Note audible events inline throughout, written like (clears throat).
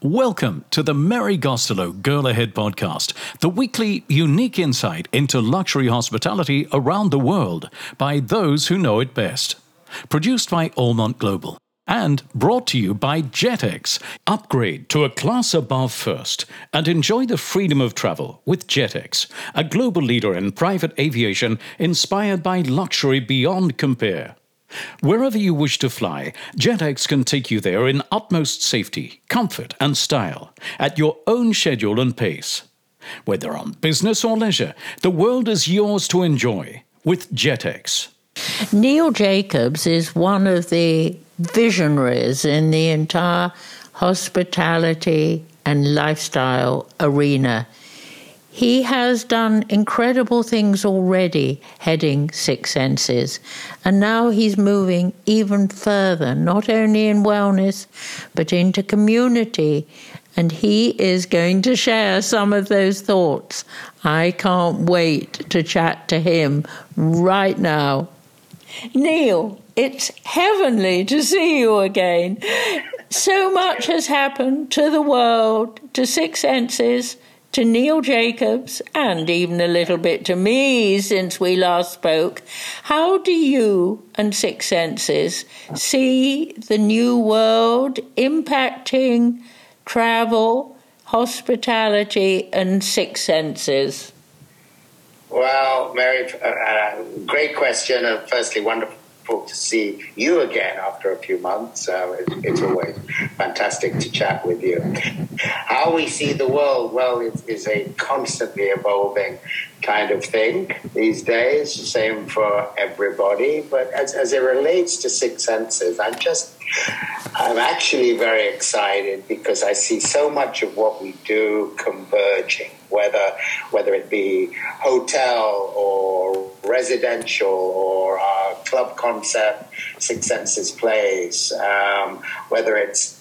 Welcome to the Mary Gostelow Girl Ahead podcast, the weekly unique insight into luxury hospitality around the world by those who know it best. Produced by Allmont Global and brought to you by JetX. Upgrade to a class above first and enjoy the freedom of travel with JetX, a global leader in private aviation inspired by luxury beyond compare. Wherever you wish to fly, JetX can take you there in utmost safety, comfort, and style, at your own schedule and pace. Whether on business or leisure, the world is yours to enjoy with JetX. Neil Jacobs is one of the visionaries in the entire hospitality and lifestyle arena. He has done incredible things already heading Six Senses, and now he's moving even further, not only in wellness, but into community. And he is going to share some of those thoughts. I can't wait to chat to him right now. Neil, it's heavenly to see you again. So much has happened to the world, to Six Senses to Neil Jacobs and even a little bit to me since we last spoke. How do you and Six Senses see the new world impacting travel, hospitality, and Six Senses? Well, Mary, uh, uh, great question, and firstly, wonderful to see you again after a few months. Uh, it, it's always fantastic to chat with you. How we see the world, well, it is a constantly evolving kind of thing these days, same for everybody. But as, as it relates to Six Senses, I'm just I'm actually very excited because I see so much of what we do converging, whether whether it be hotel or residential or our club concept, Six Senses Place, um, whether it's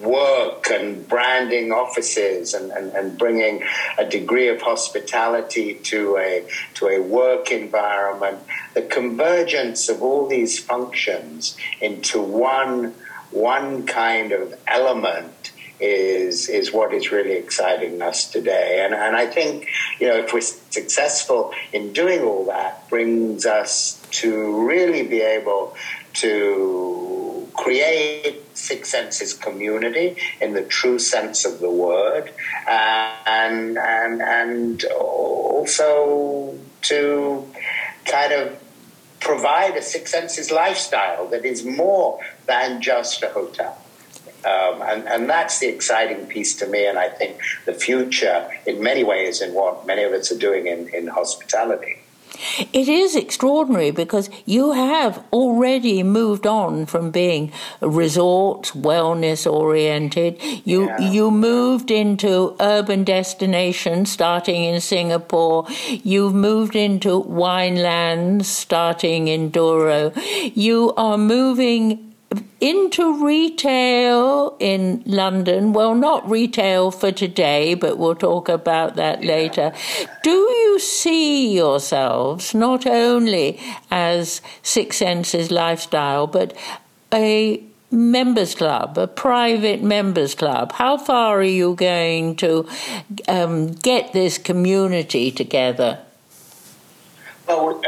work and branding offices and, and, and bringing a degree of hospitality to a to a work environment the convergence of all these functions into one one kind of element is is what is really exciting us today. And and I think you know if we're successful in doing all that, brings us to really be able to create Six Senses community in the true sense of the word, uh, and and and also to kind of provide a Six Senses lifestyle that is more than just a hotel. Um, and, and that's the exciting piece to me, and I think the future, in many ways, in what many of us are doing in, in hospitality. It is extraordinary because you have already moved on from being resort wellness oriented. You yeah. you moved into urban destinations starting in Singapore. You've moved into winelands starting in Douro. You are moving into retail in London. Well, not retail for today, but we'll talk about that yeah. later. Do you see yourselves not only as Six Senses lifestyle, but a members club, a private members club? How far are you going to um, get this community together? Well,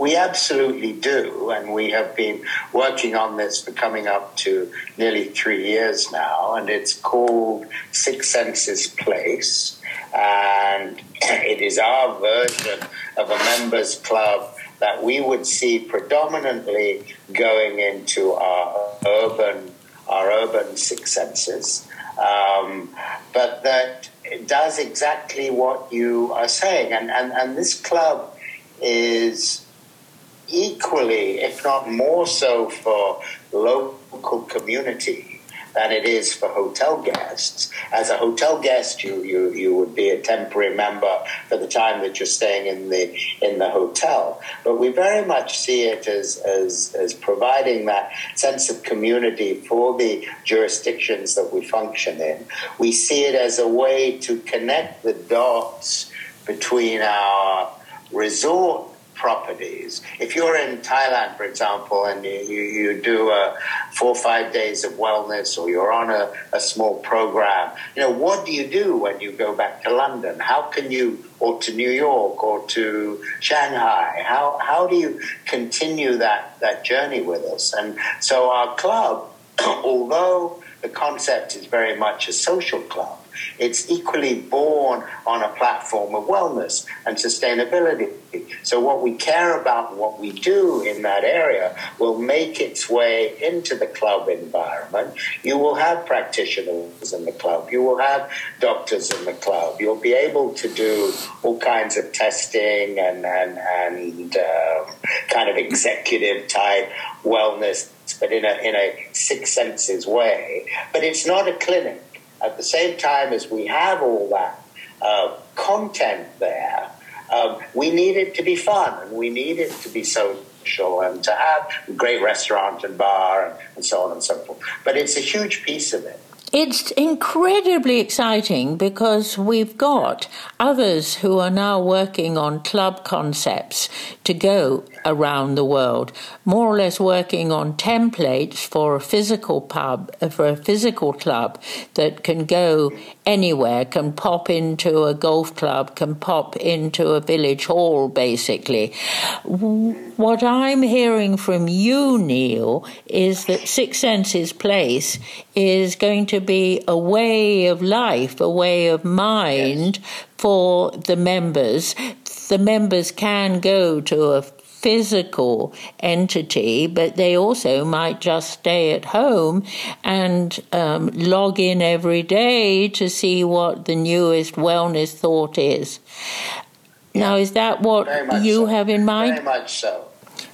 we absolutely do, and we have been working on this for coming up to nearly three years now, and it's called Six Senses Place, and (clears throat) it is our version of a members club that we would see predominantly going into our urban, our urban Six Senses, um, but that does exactly what you are saying, and and, and this club is equally, if not more so, for local community than it is for hotel guests. As a hotel guest, you, you, you would be a temporary member for the time that you're staying in the in the hotel. But we very much see it as, as, as providing that sense of community for the jurisdictions that we function in. We see it as a way to connect the dots between our resort properties. If you're in Thailand, for example, and you, you, do a four or five days of wellness or you're on a, a small program, you know, what do you do when you go back to London? How can you, or to New York or to Shanghai? How, how do you continue that, that journey with us? And so our club, (clears throat) although the concept is very much a social club, it's equally born on a platform of wellness and sustainability. So, what we care about and what we do in that area will make its way into the club environment. You will have practitioners in the club, you will have doctors in the club, you'll be able to do all kinds of testing and, and, and um, kind of executive type wellness, but in a, in a six senses way. But it's not a clinic at the same time as we have all that uh, content there, um, we need it to be fun and we need it to be social and to have a great restaurant and bar and, and so on and so forth. But it's a huge piece of it. It's incredibly exciting because we've got others who are now working on club concepts to go around the world, more or less working on templates for a physical pub, for a physical club that can go anywhere, can pop into a golf club, can pop into a village hall, basically. What I'm hearing from you, Neil, is that Six Senses Place is going to be a way of life, a way of mind yes. for the members. The members can go to a physical entity, but they also might just stay at home and um, log in every day to see what the newest wellness thought is. Now, is that what you so. have in mind? Very much so.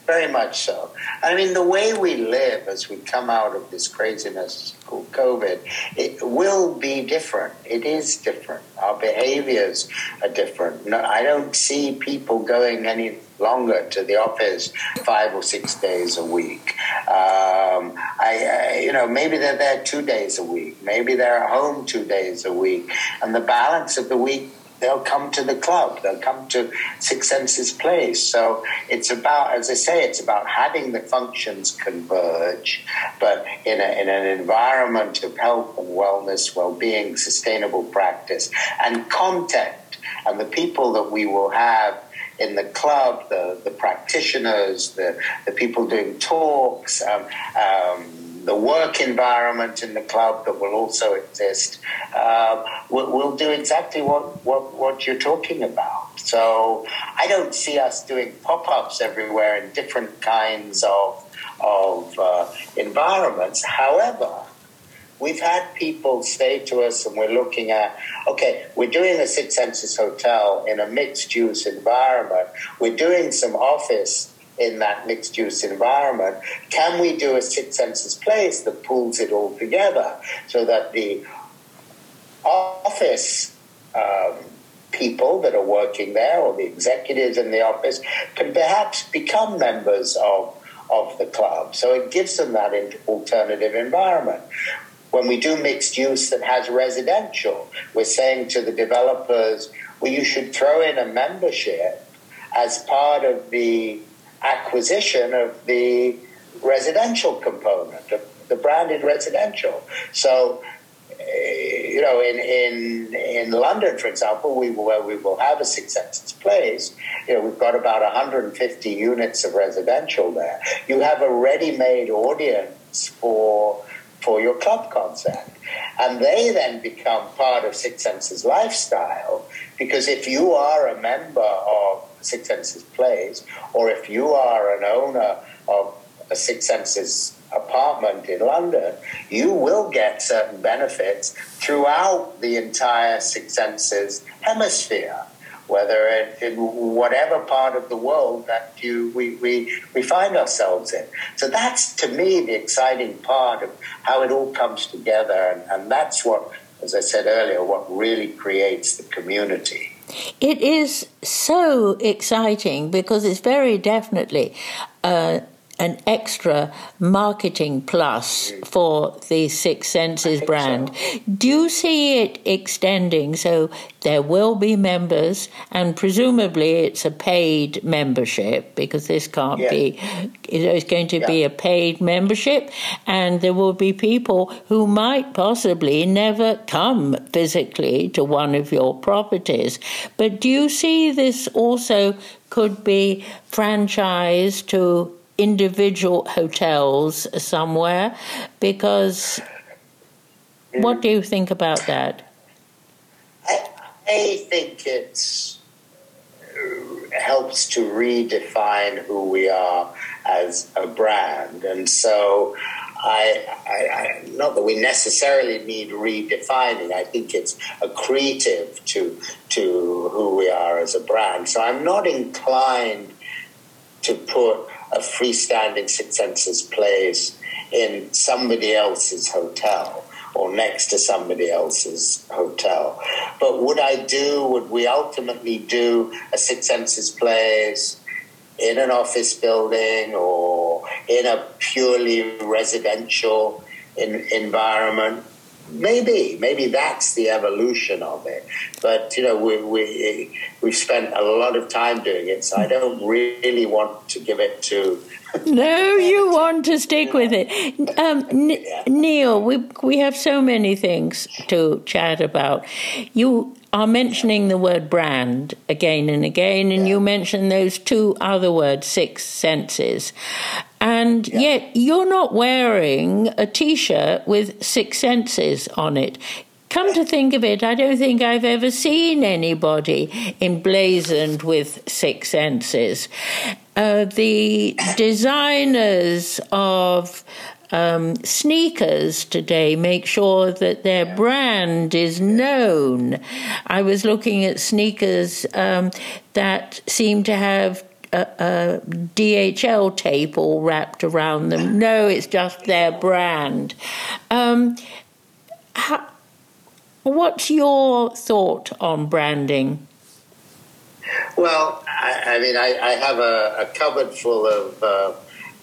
Very much so. I mean, the way we live as we come out of this craziness COVID, it will be different. It is different. Our behaviors are different. No, I don't see people going any longer to the office five or six days a week. Um, I, I, you know, maybe they're there two days a week. Maybe they're at home two days a week, and the balance of the week they'll come to the club. They'll come to Six Senses Place. So it's about, as I say, it's about having the functions converge, but in, a, in an environment of health and wellness, well-being, sustainable practice, and content. And the people that we will have in the club, the, the practitioners, the, the people doing talks, um, um, the work environment in the club that will also exist, uh, we'll, we'll, do exactly what, what, what you're talking about. So I don't see us doing pop ups everywhere in different kinds of, of uh, environments. However, we've had people say to us, and we're looking at, okay, we're doing a Six Senses hotel in a mixed use environment. We're doing some office in that mixed use environment. Can we do a Six Senses place that pulls it all together so that the office um, people that are working there or the executives in the office can perhaps become members of, of the club? So it gives them that alternative environment. When we do mixed use that has residential, we're saying to the developers, well, you should throw in a membership as part of the acquisition of the residential component, of the branded residential. So, eh, you know, in, in in London, for example, we where we will have a Six Senses place. You know, we've got about 150 units of residential there. You have a ready-made audience for for your club concert. and they then become part of Six Senses lifestyle because if you are a member of Six Senses Place, or if you are an owner of a Six Senses apartment in London, you will get certain benefits throughout the entire Six Senses hemisphere. Whether it, in whatever part of the world that you we, we, we find ourselves in. So that's to me the exciting part of how it all comes together and, and that's what as I said earlier, what really creates the community. It is so exciting because it's very definitely uh, an extra marketing plus for the Six Senses brand. So. Do you see it extending so there will be members, and presumably it's a paid membership because this can't yeah. be, it's going to yeah. be a paid membership, and there will be people who might possibly never come physically to one of your properties. But do you see this also could be franchised to individual hotels somewhere because what do you think about that? I, I think it uh, helps to redefine who we are as a brand. And so I, I, I, not that we necessarily need redefining. I think it's accretive to to who we are as a brand. So I'm not inclined to put a freestanding Six Senses place in somebody else's hotel or next to somebody else's hotel. But would I do, would we ultimately do a Six Senses place in an office building or in a purely residential in, environment? Maybe maybe that's the evolution of it. But you know we, we we've spent a lot of time doing it so i don't really want to give it to (laughs) no you (laughs) want to stick with it. Um, N- neil we we have so many things to chat about. You are mentioning the word brand again and again, and yeah. you mention those two other words, six senses. And yeah. yet you're not wearing a t shirt with six senses on it. Come to think of it, I don't think I've ever seen anybody emblazoned with six senses. Uh, the designers of um, sneakers today make sure that their brand is known. I was looking at sneakers um, that seem to have a, a, DHL tape all wrapped around them. (laughs) No, it's just their brand. Um, how, what's your thought on branding? Well, I, I mean, I, I, have a, a cupboard full of. Uh,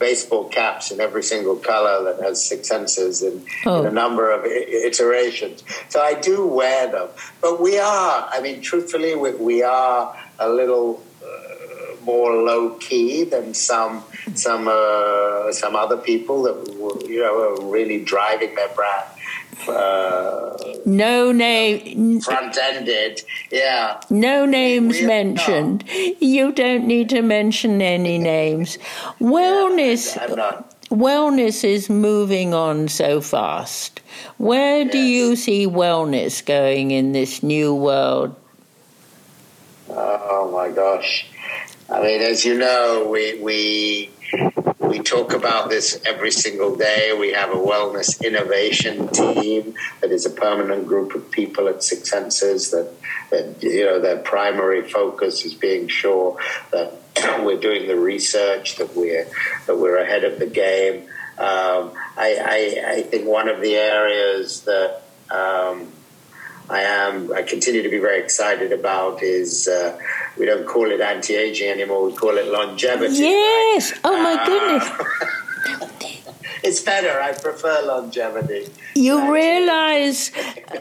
baseball caps in every single color that has six senses in, oh. a number of iterations. So I do wear them. But we are, I mean, truthfully, we, we are a little uh, more low key than some some uh, some other people that you know are really driving their brand uh, no name front ended. Yeah. No names mentioned. No. You don't need to mention any (laughs) names. Wellness. Yeah, wellness is moving on so fast. Where yes. do you see wellness going in this new world? Oh my gosh. I mean, as you know, we, we we talk about this every single day. We have a wellness innovation team that is a permanent group of people at Six Senses that, that you know, their primary focus is being sure that (clears throat) we're doing the research, that we're, that we're ahead of the game. Um, I, I, I, think one of the areas that um, I am, I continue to be very excited about is uh, we don't call it anti-aging anymore. We call it longevity. Yes. Right? Oh my uh, goodness. (laughs) it's better. I prefer longevity. You realize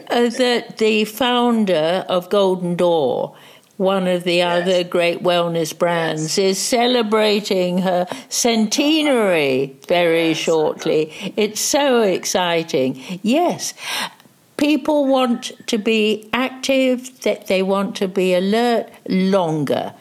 uh, that the founder of Golden Door one of the yes. other great wellness brands, yes. is celebrating her centenary very yes, shortly. It's so exciting. Yes people want to be active, that they want to be alert longer.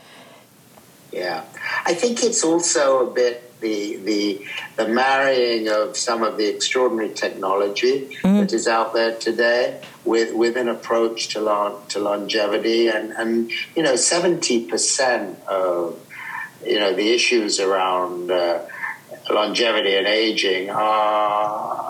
Yeah, I think it's also a bit the the the marrying of some of the extraordinary technology mm. that is out there today with with an approach to long, to longevity and and you know seventy percent of you know the issues around. Uh, longevity and aging are,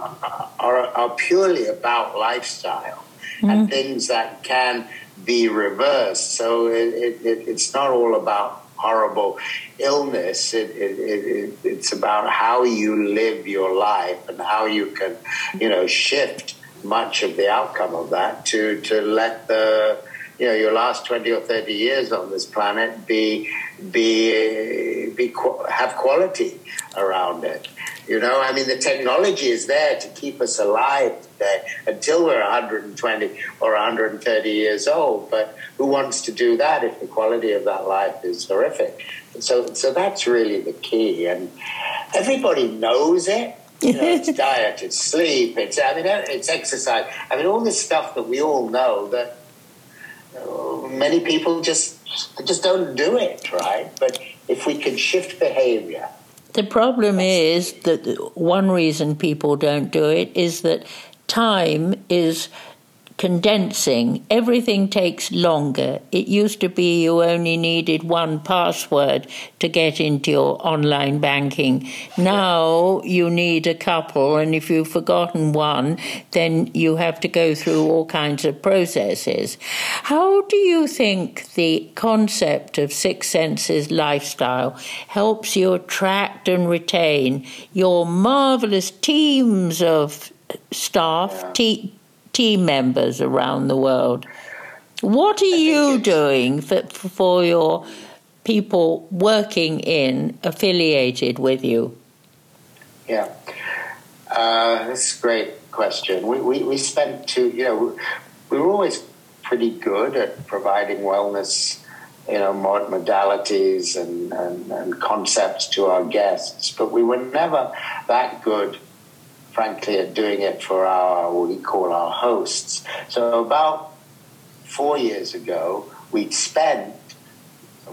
are, are purely about lifestyle mm-hmm. and things that can be reversed. So it, it, it's not all about horrible illness. It, it, it's about how you live your life and how you can, you know, shift much of the outcome of that to, to let the you know your last 20 or 30 years on this planet be be be have quality around it you know i mean the technology is there to keep us alive today until we're 120 or 130 years old but who wants to do that if the quality of that life is horrific so so that's really the key and everybody knows it you know, it's (laughs) diet, it's sleep, it's I mean, it's exercise. I mean, all this stuff that we all know that uh, many people just just don't do it, right? But if we can shift behavior. The problem is that one reason people don't do it is that time is condensing, everything takes longer. It used to be you only needed one password to get into your online banking. Now you need a couple, and if you've forgotten one, then you have to go through all kinds of processes. How do you think the concept of Six Senses lifestyle helps you attract and retain your marvelous teams of staff, yeah. te- team members around the world. What are you doing for, for your people working in, affiliated with you? Yeah, uh, that's a great question. We, we, we spent two, you know, we were always pretty good at providing wellness, you know, modalities and, and, and concepts to our guests, but we were never that good frankly, at doing it for our, what we call our hosts. So about four years ago, we spent,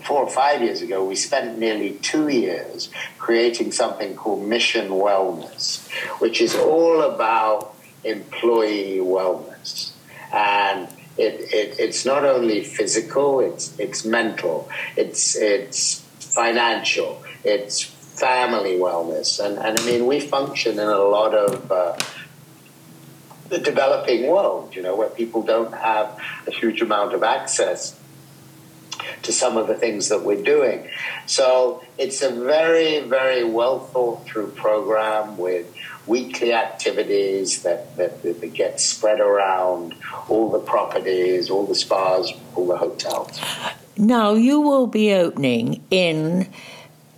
four or five years ago, we spent nearly two years creating something called Mission Wellness, which is all about employee wellness. And it, it, it's not only physical, it's, it's mental, it's, it's financial, it's family wellness. And, and I mean, we function in a lot of uh, the developing world, you know, where people don't have a huge amount of access to some of the things that we're doing. So it's a very, very well thought through program with weekly activities that, that, that get spread around all the properties, all the spas, all the hotels. Now, you will be opening in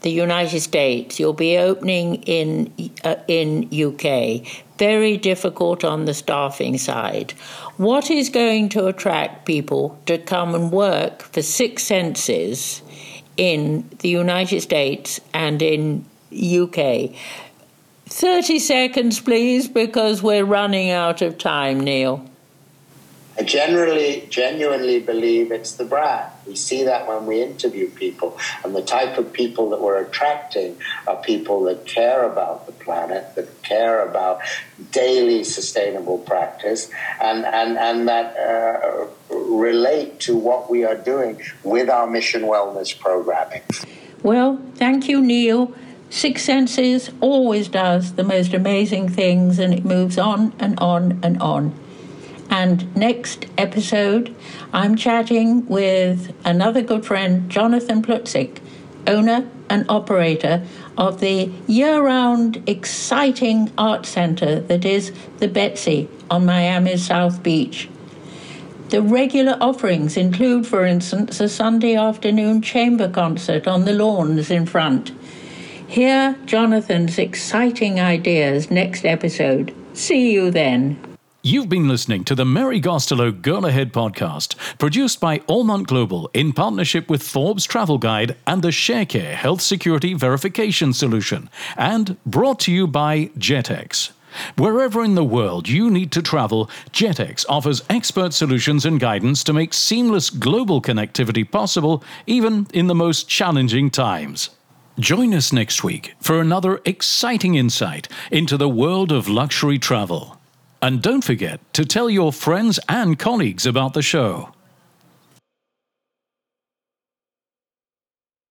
the United States. You'll be opening in uh, in UK. Very difficult on the staffing side. What is going to attract people to come and work for Six Senses in the United States and in UK? 30 seconds, please, because we're running out of time, Neil. I generally, genuinely believe it's the brand. We see that when we interview people. And the type of people that we're attracting are people that care about the planet, that care about daily sustainable practice, and, and, and that uh, relate to what we are doing with our mission wellness programming. Well, thank you, Neil. Six Senses always does the most amazing things, and it moves on and on and on. And next episode, I'm chatting with another good friend, Jonathan Plutzik, owner and operator of the year round exciting art center that is the Betsy on Miami's South Beach. The regular offerings include, for instance, a Sunday afternoon chamber concert on the lawns in front. Hear Jonathan's exciting ideas next episode. See you then. You've been listening to the Mary Gostelow Girl Ahead podcast, produced by Allmont Global in partnership with Forbes Travel Guide and the ShareCare Health Security Verification Solution, and brought to you by JetX. Wherever in the world you need to travel, JetX offers expert solutions and guidance to make seamless global connectivity possible, even in the most challenging times. Join us next week for another exciting insight into the world of luxury travel. And don't forget to tell your friends and colleagues about the show.